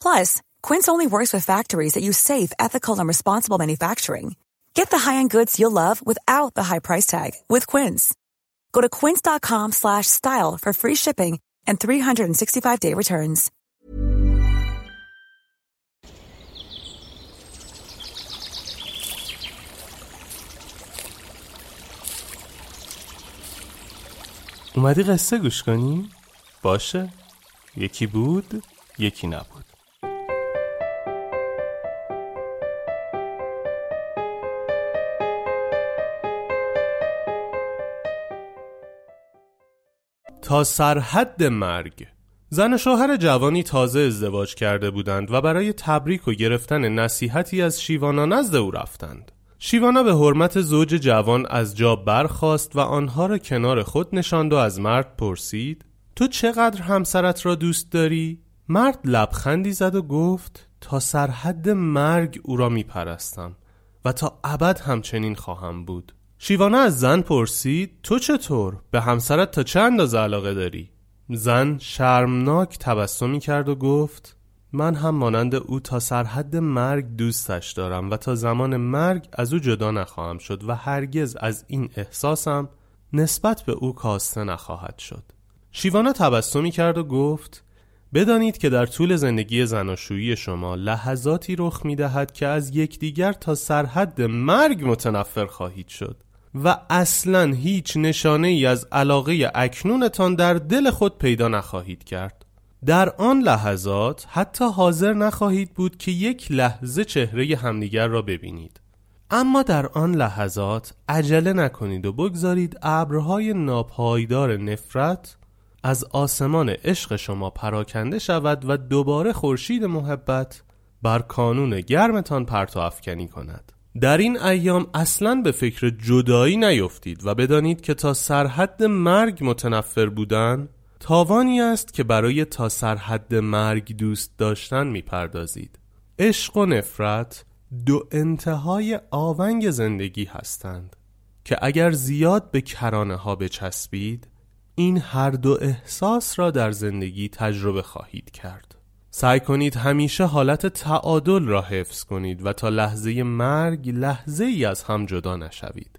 Plus, Quince only works with factories that use safe, ethical, and responsible manufacturing. Get the high-end goods you'll love without the high price tag with Quince. Go to quince.com slash style for free shipping and 365-day returns. اومدی قصه گوش کنی؟ باشه یکی بود یکی نبود تا سرحد مرگ. زن شوهر جوانی تازه ازدواج کرده بودند و برای تبریک و گرفتن نصیحتی از شیوانا نزد او رفتند. شیوانا به حرمت زوج جوان از جا برخاست و آنها را کنار خود نشاند و از مرد پرسید تو چقدر همسرت را دوست داری؟ مرد لبخندی زد و گفت تا سرحد مرگ او را می پرستم و تا ابد همچنین خواهم بود. شیوانا از زن پرسید تو چطور؟ به همسرت تا چند اندازه علاقه داری؟ زن شرمناک تبسمی کرد و گفت من هم مانند او تا سرحد مرگ دوستش دارم و تا زمان مرگ از او جدا نخواهم شد و هرگز از این احساسم نسبت به او کاسته نخواهد شد شیوانا تبسمی کرد و گفت بدانید که در طول زندگی زناشویی شما لحظاتی رخ می دهد که از یکدیگر تا سرحد مرگ متنفر خواهید شد و اصلا هیچ نشانه ای از علاقه اکنونتان در دل خود پیدا نخواهید کرد. در آن لحظات حتی حاضر نخواهید بود که یک لحظه چهره همدیگر را ببینید. اما در آن لحظات عجله نکنید و بگذارید ابرهای ناپایدار نفرت از آسمان عشق شما پراکنده شود و دوباره خورشید محبت بر کانون گرمتان پرتو افکنی کند. در این ایام اصلا به فکر جدایی نیفتید و بدانید که تا سرحد مرگ متنفر بودن تاوانی است که برای تا سرحد مرگ دوست داشتن می‌پردازید. عشق و نفرت دو انتهای آونگ زندگی هستند که اگر زیاد به کرانه ها بچسبید این هر دو احساس را در زندگی تجربه خواهید کرد. سعی کنید همیشه حالت تعادل را حفظ کنید و تا لحظه مرگ لحظه ای از هم جدا نشوید.